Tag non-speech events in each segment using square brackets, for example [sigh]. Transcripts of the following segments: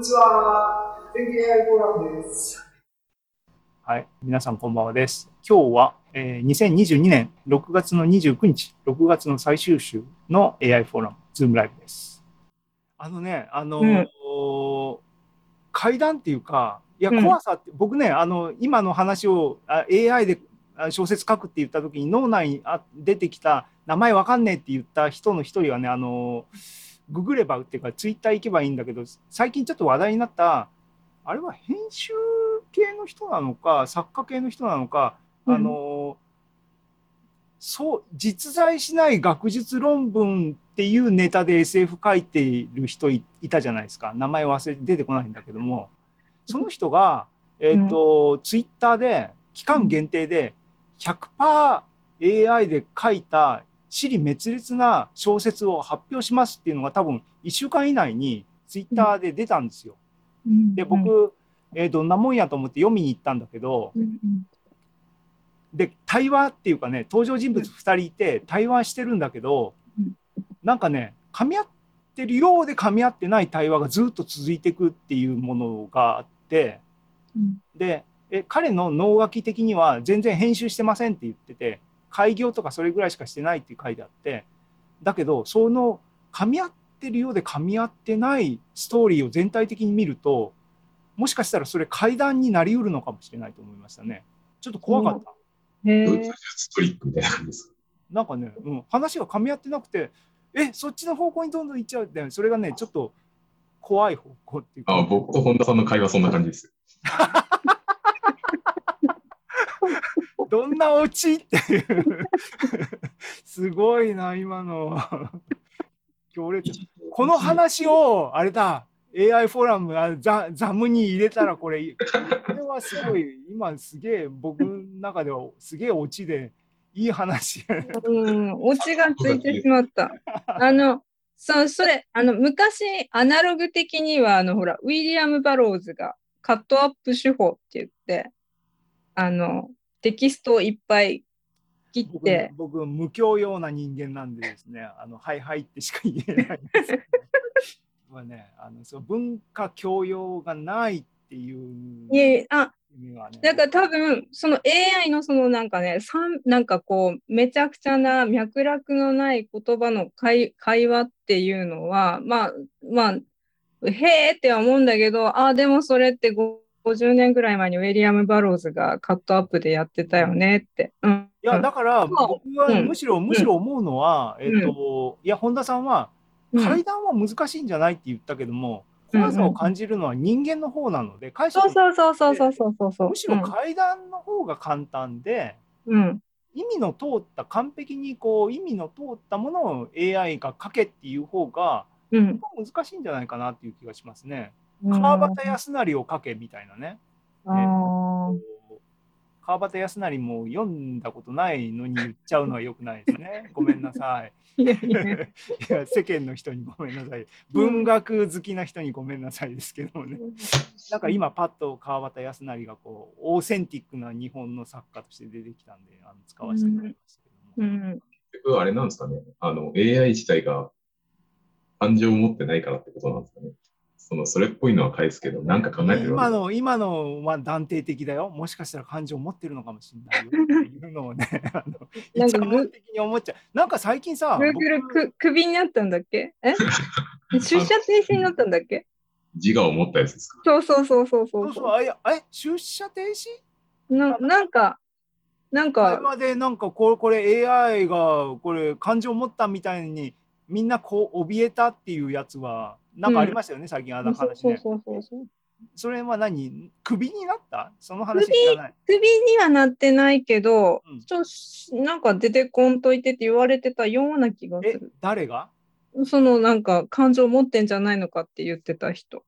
にちは。天気 AI フォーラムです。はい、皆さんこんばんはです。今日は、えー2022年6月の29日、6月の最終週の AI フォーラム、ズームライブです。あのね、あのー階段っていうか、いや、うん怖さって、僕ね、あの、今の話をあ AI であ小説書くって言った時に脳内にあ出てきた名前わかんねえって言った人の一人はね、あのーググればっていうか、ツイッター行けばいいんだけど、最近ちょっと話題になった、あれは編集系の人なのか、作家系の人なのか、あのそう実在しない学術論文っていうネタで SF 書いている人いいたじゃないですか。名前忘れて出てこないんだけども。その人が、えーとツイッターで期間限定で 100%AI で書いた尻滅裂な小説を発表しますっていうのが多分1週間以内にツイッターで出たんですよ。で僕、えーどんなもんやと思って読みに行ったんだけど、うんうん。で対話っていうかね登場人物2人いて対話してるんだけど、うん。なんかね噛み合ってるようで噛み合ってない対話がずっと続いていくっていうものがあってうん。でえ彼の脳書き的には全然編集してませんって言ってて開業とかそれぐらいしかしてないって書いてあってだけどその噛み合ってるようで噛み合ってないストーリーを全体的に見るともしかしたらそれ階段になりうるのかもしれないと思いましたね。ちょっと怖かった。へドイツえ術トリックみたいな感じです。なんかね、うん、話が噛み合ってなくて、え、そっちの方向にどんどん行っちゃうって、それがね、ちょっと怖い方向っていうか、あ僕と本田さんの会話そんな感じです。[laughs] なオチっていう、すごいな、今の。強烈。この話を、あれだ、AI フォーラム、あザザムに入れたら、これ、これはすごい、今すげえ、僕の中ではすげえオチで、いい話。うん、オチがついてしまった。[laughs] あの、そう、それ、あの、昔、アナログ的には、あの、ほら、ウィリアム・バローズがカットアップ手法って言って、あの、テキストをいっぱい切っ僕て、僕無教養な人間なんでですね、[laughs] あのはいはいってしか言えないんですけど、[laughs] まあね、あのその文化教養がないっていういえあ、意味はね。だから多分、その AI のそのなんかね、さんなんかこう、めちゃくちゃな脈絡のない言葉の会会話っていうのは、まあ、まあ、へーっては思うんだけど、あ、でもそれってご50年ぐらい前にウィリアム・バローズがカットアップでやってたよねって。うん。いやだから僕はうんむしろ、むしろ思うのは、えっといや本田さんはうん階段は難しいんじゃないって言ったけども、うん怖さを感じるのは人間の方なので、解釈そうそうそうそうそうそうそう。むしろ階段の方が簡単で。うん。意味の通った完璧にこう意味の通ったものを AI が書けっていう方がうん。難しいんじゃないかなっていう気がしますね。うん。川端康成を書けみたいなね。あー川端康成も読んだことないのに言っちゃうのは良くないですね。[laughs] ごめんなさい。いや [laughs] 世間の人にごめんなさい。文学好きな人にごめんなさいですけどもね。なんか今パッと川端康成がこうオーセンティックな日本の作家として出てきたんであの使わせてもらいましたけども。うん。結局あれなんですかね。あの、AI 自体が感情を持ってないからってことなんですかね。その、それっぽいのは返すけど、なんか考えてる今の今のは断定的だよ。もしかしたら感情を持ってるのかもしれないよっていうのをね、[laughs] あのなんか一般的に思っちゃう。なんか最近さ、Google クビになったんだっけ？え？[laughs] 出社停止になったんだっけ？自我を持ったやつですか？そうそうそうそうそそううそう、あいやえ？出社停止？ななんか、なんか、会話でなんかこれこれ AI がこれ感情を持ったみたいにみんなこう怯えたっていうやつはなんかありましたよね、最近あの話ね。そうそうそうそう。それは何？クビになった？その話知らない。クビにはなってないけど、うんちょしなんか出てこんといてって言われてたような気がすえる。誰が？そのなんか感情持ってんじゃないのかって言ってた人。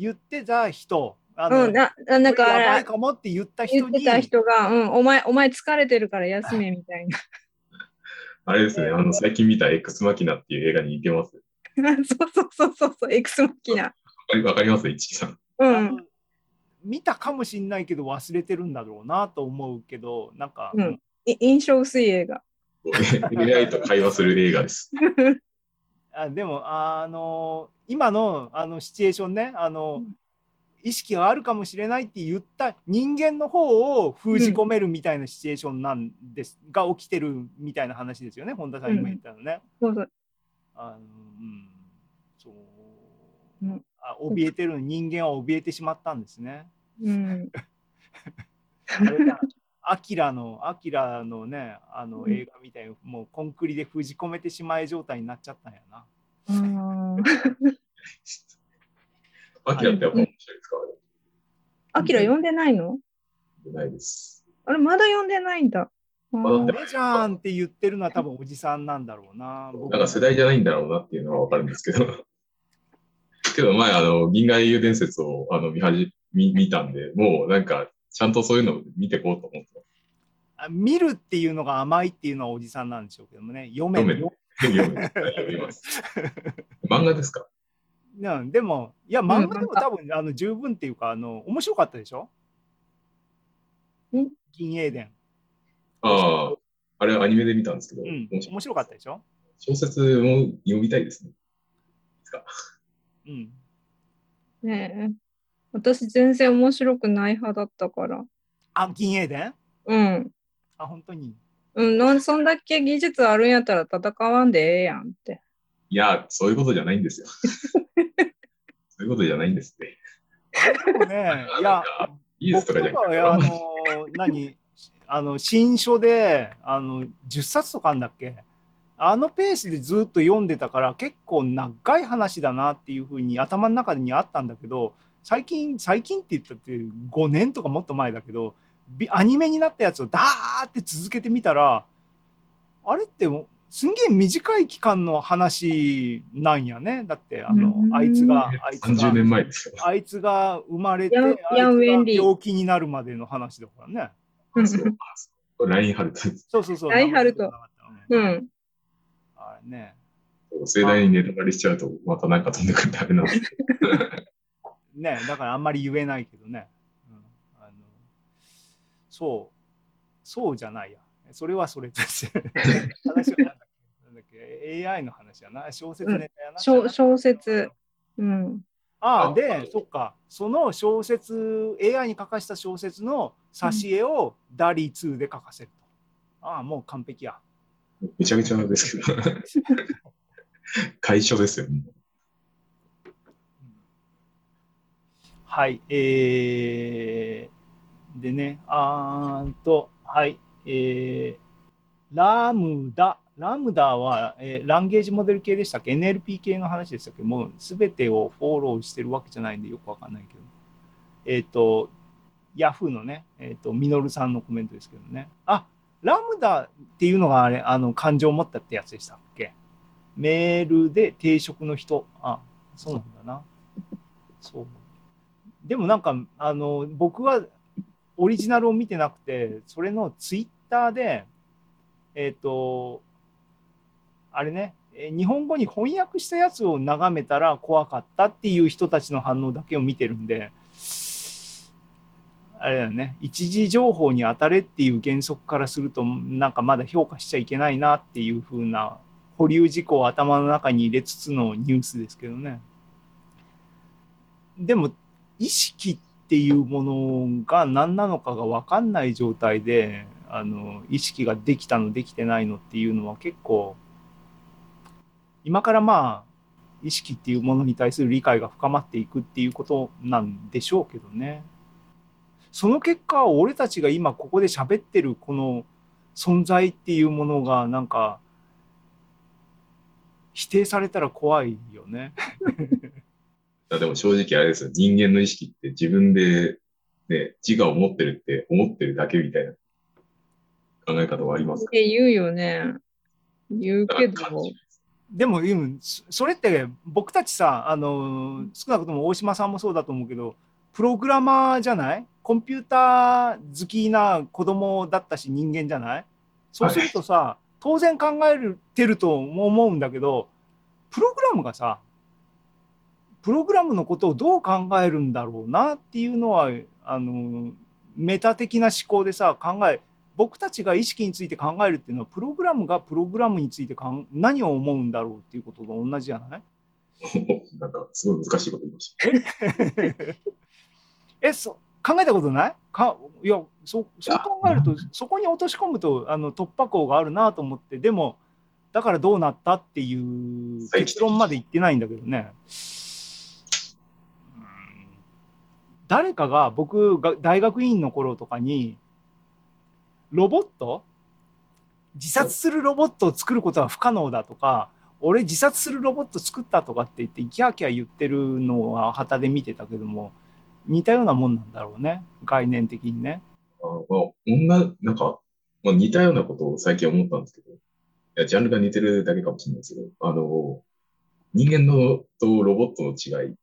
言ってた人。あのうん、な、ななんかやばあれいかもって言った人に言ってた人が、うん、お前、お前疲れてるから休めみたいな。[laughs] あれですね。あの、最近見た X マキナっていう映画に似てます。[laughs] そうそうそうそうそう、エクスマキナ。わかります一木さん。うあん。の見たかもしれないけど忘れてるんだろうなと思うけどなんか、うんい印象薄い映画。[laughs] AI と会話する映画です。[laughs] あでもあの今のあのシチュエーションねあの、うん意識があるかもしれないって言った人間の方を封じ込めるみたいなシチュエーションなんです、が起きてるみたいな話ですよね本田さん今言ったのね。そうそう。あのうんそう、うんあ怯えてる人間は怯えてしまったんですね。うん。あれだアキラのアキラのねあのうん映画みたいにもうコンクリで封じ込めてしまえ状態になっちゃったんやな。あーアキラってやっぱ面白いですか？アキラ読んでないの？ないです。あれ、まだ読んでないんだ。メじゃんって言ってるのは多分おじさんなんだろうな。僕なんか世代じゃないんだろうなっていうのはわかるんですけど。けど前、あの、銀河英雄伝説をあの見はじ見見たんで、もうなんか、ちゃんとそういうのを見てこうと思って。あ見るっていうのが甘いっていうのはおじさんなんでしょうけどもね。読め読めよ読み読みます。[laughs] 漫画ですか？うんでも、いや、漫画でも多分、あの十分っていうか、あの面白かったでしょ？ん。銀英伝。ああ、あれはアニメで見たんですけど、うん、面白い面白かったでしょ？小説も読みたいですね。うん。ねえ。私、全然面白くない派だったから。あ、銀英伝？うん。あ、本当に？うん、なんそんだけ技術あるんやったら戦わんでええやんって。いや、そういうことじゃないんですよ。[laughs] そういうことじゃないんですって。でもね、いや、いいですとかじゃ僕とかなくてはあの、何？[laughs] あの、新書で、あの、10冊とかあんだっけ？あのペースでずっと読んでたから、結構長い話だなっていうふうに頭の中にあったんだけど、最近、最近って言ったって5年とかもっと前だけど、ビアニメになったやつをダーって続けてみたら、あれってもうすんげえ短い期間の話なんやね。だって、あのう、んあいつが、あいつが30、年前ですよ。あいつが生まれて、病気になるまでの話だからね。うんそうあそうラインハルト。そうそうそう。ラインハルトうん。ね。盛大にネタバレしちゃうと、またなんか飛んでくるんであれなんですけど。ね、だからあんまり言えないけどね。うん、あのそう、そうじゃないや。それはそれとして。話はなんだっけ？なんだっけ ?AI の話やな。小説ネタやな。小小説。うん。ああ、で、そっか。その小説、AI に書かした小説の挿絵をダリー2で書かせると。ああ、もう完璧や。めちゃめちゃなんですけど。解消ですよね。はい、えー、でね、あーんと、はい、えー、ラムダ、ラムダは、えーランゲージモデル系でしたっけ ?NLP 系の話でしたっけ？もうすべてをフォローしてるわけじゃないんでよくわかんないけど。えっ、と、ヤフーのね、えっ、と、ミノルさんのコメントですけどね。あ、ラムダっていうのがあれ、あの、感情を持ったってやつでしたっけ？メールで定職の人。あ、そうなんだな。そう。でもなんかあの僕はオリジナルを見てなくてそれのツイッターでえっ、とあれね日本語に翻訳したやつを眺めたら怖かったっていう人たちの反応だけを見てるんであれだよね一時情報に当たれっていう原則からするとなんかまだ評価しちゃいけないなっていう風な保留事項を頭の中に入れつつのニュースですけどね。でも意識っていうものが何なのかが分かんない状態であの意識ができたのできてないのっていうのは結構今からまあ意識っていうものに対する理解が深まっていくっていうことなんでしょうけどね。その結果俺たちが今ここで喋ってるこの存在っていうものがなんか否定されたら怖いよね。[laughs] いやでも正直あれですよ。人間の意識って自分で、ね、自我を持ってるって思ってるだけみたいな考え方はありますか？って言うよね。言うらけど。でも、それって僕たちさあの少なくとも大島さんもそうだと思うけどプログラマーじゃない？コンピューター好きな子供だったし人間じゃない？そうするとさ、当然考えてるとも思うんだけどプログラムがさプログラムのことをどう考えるんだろうなっていうのはあのメタ的な思考でさ考え僕たちが意識について考えるっていうのはプログラムがプログラムについてかん何を思うんだろうっていうことと同じじゃない？[laughs] なんか、すごい難しいこと言いました。え [laughs] そ考えたことない？かいやそそう考えるとそこに落とし込むとあの突破口があるなと思ってでもだからどうなったっていう結論まで言ってないんだけどね。うん。誰かが僕が大学院の頃とかにロボット？自殺するロボットを作ることは不可能だとか俺自殺するロボット作ったとかって言ってキャーキャー言ってるのは旗で見てたけども似たようなもんなんだろうね。概念的にね。あまあ、女、なんか、まあ、似たようなことを最近思ったんですけど、いや、ジャンルが似てるだけかもしれないですけど、あの、人間のとロボットの違い。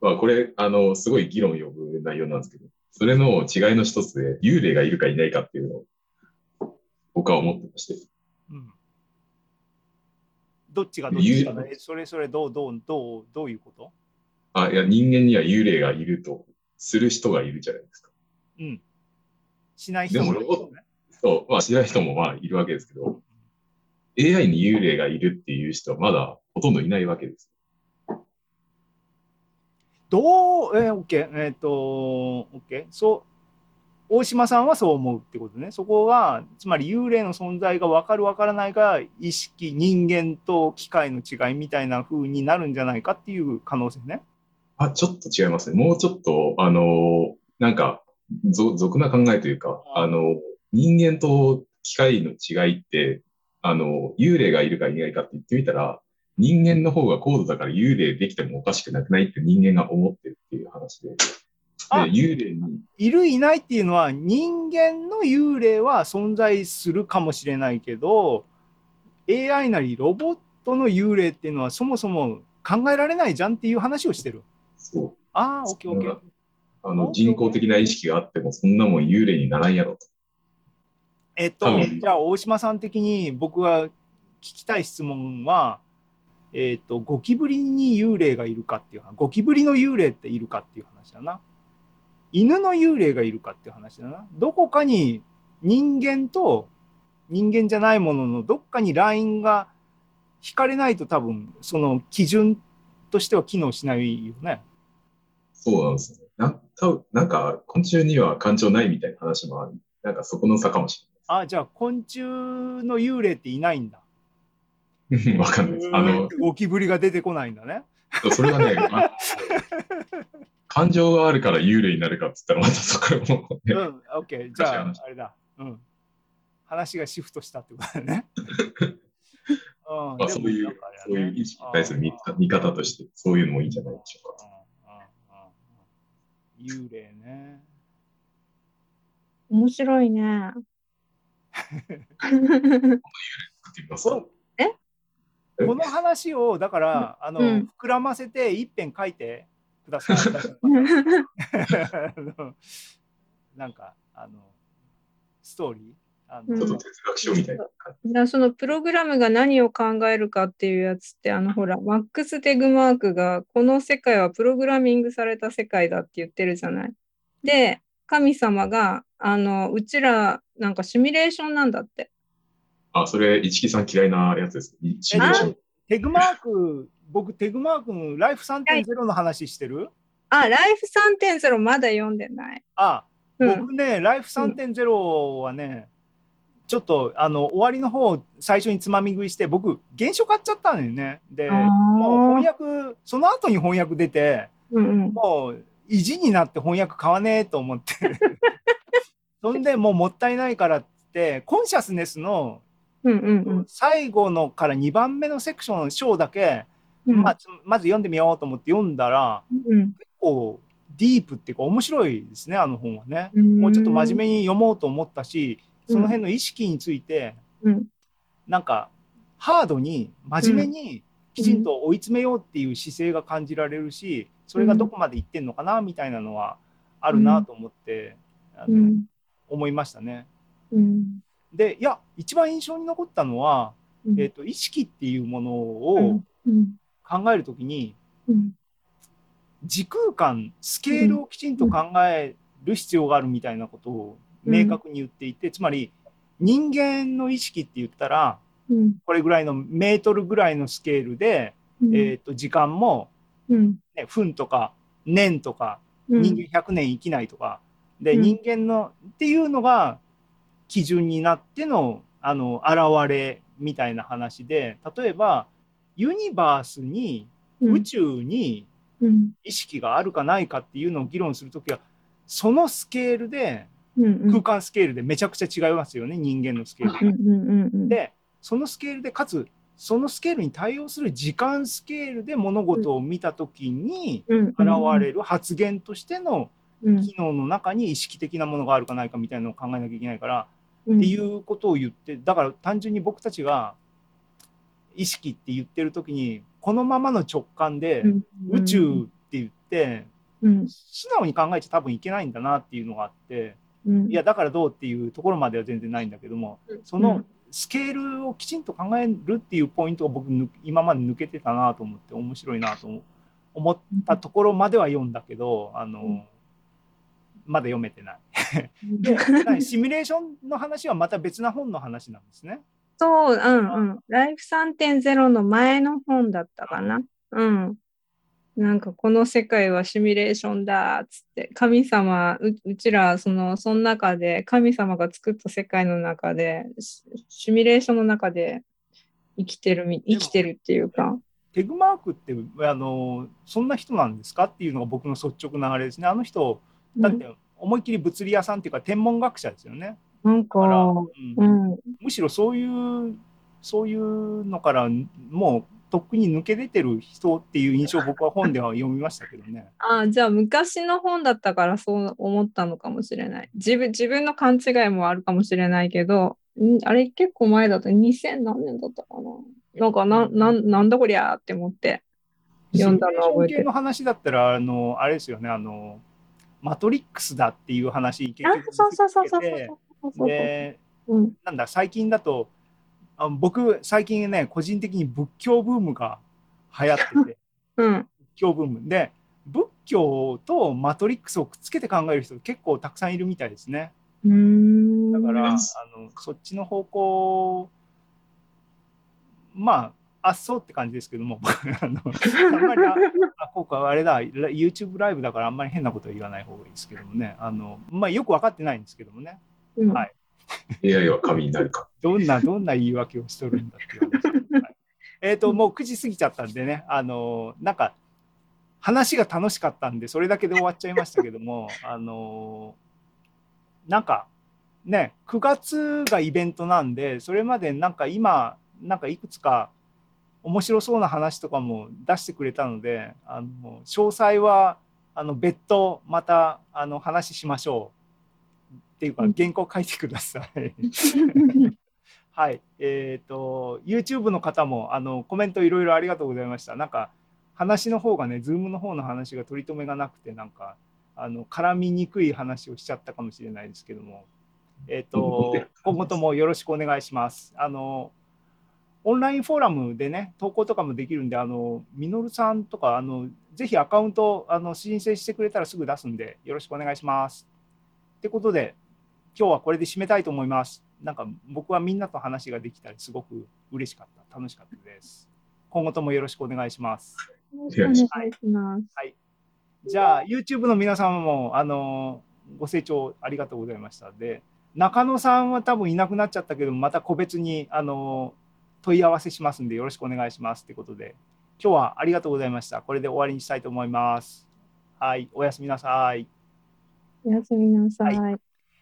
は、これ、あの、すごい議論を呼ぶ内容なんですけど、それの違いの一つで、幽霊がいるかいないかっていうのを、僕は思ってまして、うん。どっちがどっちかね。それそれどうどうどうどういうこと？あ、いや、人間には幽霊がいるとする人がいるじゃないですか。うん。しない人でもロボットそう、まあ、知らない人もまあいるわけですけど、AI に幽霊がいるっていう人はまだほとんどいないわけです。どう、えー、OK、えっ、と、OK、そう、大島さんはそう思うってことね。そこが、つまり幽霊の存在が分かる分からないが、意識、人間と機械の違いみたいな風になるんじゃないかっていう可能性ね。あ、ちょっと違いますね。もうちょっと、あの、なんか、ぞ俗な考えというか、あの、人間と機械の違いって、あの、幽霊がいるかいないかって言ってみたら、人間の方が高度だから幽霊できてもおかしくなくないって人間が思ってるっていう話で。で、あ幽霊に、いるいないっていうのは人間の幽霊は存在するかもしれないけど AI なりロボットの幽霊っていうのはそもそも考えられないじゃんっていう話をしてる。そう。ああ、オッケーオッケー。あの、人工的な意識があっても、そんなもん幽霊にならんやろと。えっと、うんじゃあ大島さん的に僕が聞きたい質問は、えっと、ゴキブリに幽霊がいるかっていう話、ゴキブリの幽霊っているかっていう話だな。犬の幽霊がいるかっていう話だな。どこかに人間と人間じゃないもののどっかにラインが引かれないと多分その基準としては機能しないよね。そうなんですよね。な多分なんか、昆虫には感情ないみたいな話もある。なんかそこの差かもしあ、じゃあ昆虫の幽霊っていないんだ。れない。わかんないです。あの、ゴキブリが出てこないんだね。それがね、[laughs] あ感情があるから幽霊になるかって言ったら、またそこも、ねうん、オッケー。じゃあ話、あれだ。うん。話がシフトしたってことだね。[laughs] うんまあ、そういう、そういう意識に対する見方として、そういうのもいいんじゃないでしょうか。幽霊ね。面白いね。[laughs] 作ってみますかここの話を、だから、あの、うん膨らませて一遍書いてください。[laughs] なんか、あの、ストーリー？あのうんちょっと哲学書みたいな感だからそのプログラムが何を考えるかっていうやつってあのほらマックス・テグマークがこの世界はプログラミングされた世界だって言ってるじゃない。で神様があのうちらなんかシミュレーションなんだって。あ、それ、市木さん嫌いなやつです。シミュレーション。テグマーク、僕、テグマークのライフ3.0の話してる？あライフ3.0まだ読んでない。あ、うん、僕ね、ライフ3.0はね、ちょっとあの終わりの方最初につまみ食いして僕原書買っちゃったのよね。でもう翻訳その後に翻訳出てうんうん。もう意地になって翻訳買わねえと思って。[laughs] そんでもうもったいないからってコンシャスネスの最後のから2番目のセクション章だけ、うん。まあ、つまず読んでみようと思って読んだらうん。結構ディープっていうか面白いですねあの本はね。うん。もうちょっと真面目に読もうと思ったし、その辺の意識について、うん。なんかハードに真面目にきちんと追い詰めようっていう姿勢が感じられるし、それがどこまでいってんのかなみたいなのはあるなと思って、あのうん。思いましたね。うん。で、いや、一番印象に残ったのは、うん。えっ、と、意識っていうものうを考えるときに、うん。時空間、スケールをきちんと考える必要があるみたいなことを明確に言っていて、つまり人間の意識って言ったらうん。これぐらいのメートルぐらいのスケールで、うん。えー、と時間も、うん。ね、分とか年とかうん。人間100年生きないとか、でうん。人間のっていうのが基準になってのあの現れみたいな話で例えばユニバースにうん。宇宙にうん。意識があるかないかっていうのを議論するときはそのスケールでうん空間スケールでめちゃくちゃ違いますよね人間のスケールうんうんでそのスケールでかつそのスケールに対応する時間スケールで物事を見たときにうん現れる発言としてのうん機能の中に意識的なものがあるかないかみたいなのを考えなきゃいけないから、うん。っていうことを言ってだから単純に僕たちが意識って言ってる時にこのままの直感でうん。宇宙って言ってうん。素直に考えちゃ多分いけないんだなっていうのがあってうんいやだからどうっていうところまでは全然ないんだけどもそのスケールをきちんと考えるっていうポイントが僕ぬ今まで抜けてたなと思って面白いなと思ったところまでは読んだけどあの、うんまだ読めてない。[laughs] でシミュレーションの話はまた別な本の話なんですね。そう、うんうん。ライフ3.0の前の本だったかな。うん。なんかこの世界はシミュレーションだっつって神様ううちらそのその中で神様が作った世界の中でシシミュレーションの中で生きてるみ生きてるっていうかテグマークってあのそんな人なんですかっていうのが僕の率直なあれですね。あの人だって思いっきり物理屋さんっていうか天文学者ですよね。なんかだから、ううんんむしろそういうそういうのからもうとっくに抜け出てる人っていう印象を僕は本では読みましたけどね。[laughs] あじゃあ昔の本だったからそう思ったのかもしれない。自分自分の勘違いもあるかもしれないけどんあれ結構前だと2000何年だったかな。なんかななんなんだこりゃーって思って。読んだのは覚えてる。の話だったらあのあれですよねあのマトリックスだっていう話結あ局そうそうそうそうそう出てきてそう。そうでうん。なんだ最近だとあ僕最近ね個人的に仏教ブームが流行ってて。[laughs] うん。仏教ブーム。で仏教とマトリックスをくっつけて考える人結構たくさんいるみたいですね。うーん。だから、あうん。のそっちの方向まああっそうって感じですけども。[laughs] あのあんまりあ [laughs] あこうかあれだ。YouTube ライブだからあんまり変なことは言わない方がいいですけどもね。あのまあよく分かってないんですけどもね。うん。はい AI は神になるか。[laughs] どんなどんな言い訳をしとるんだっていう話、はいえっ、ともう9時過ぎちゃったんでね。あのなんか話が楽しかったんでそれだけで終わっちゃいましたけども [laughs] あのなんかね9月がイベントなんでそれまでなんか今なんかいくつか面白そうな話とかも出してくれたのであの詳細はあの別途またあの話しましょうっていうかうん原稿書いてください。[laughs] はい、えっ、と YouTube の方もあのコメントいろいろありがとうございました。なんか話の方がね、Zoom の方の話が取り留めがなくてなんかあの絡みにくい話をしちゃったかもしれないですけども、えっ、と今後ともよろしくお願いします。あのオンラインフォーラムでね、投稿とかもできるんで、あのみのるさんとかあのぜひアカウントあの申請してくれたらすぐ出すんでよろしくお願いします。ってことで、今日はこれで締めたいと思います。なんか僕はみんなと話ができたりすごく嬉しかった、楽しかったです。今後ともよろしくお願いします。よろしくお願いします。じゃあ YouTube の皆様もあのご清聴ありがとうございました。で、中野さんは多分いなくなっちゃったけど、また個別にあの問い合わせしますんでよろしくお願いしますってことで、今日はありがとうございました。これで終わりにしたいと思います。はい、おやすみなさい。おやすみなさい。は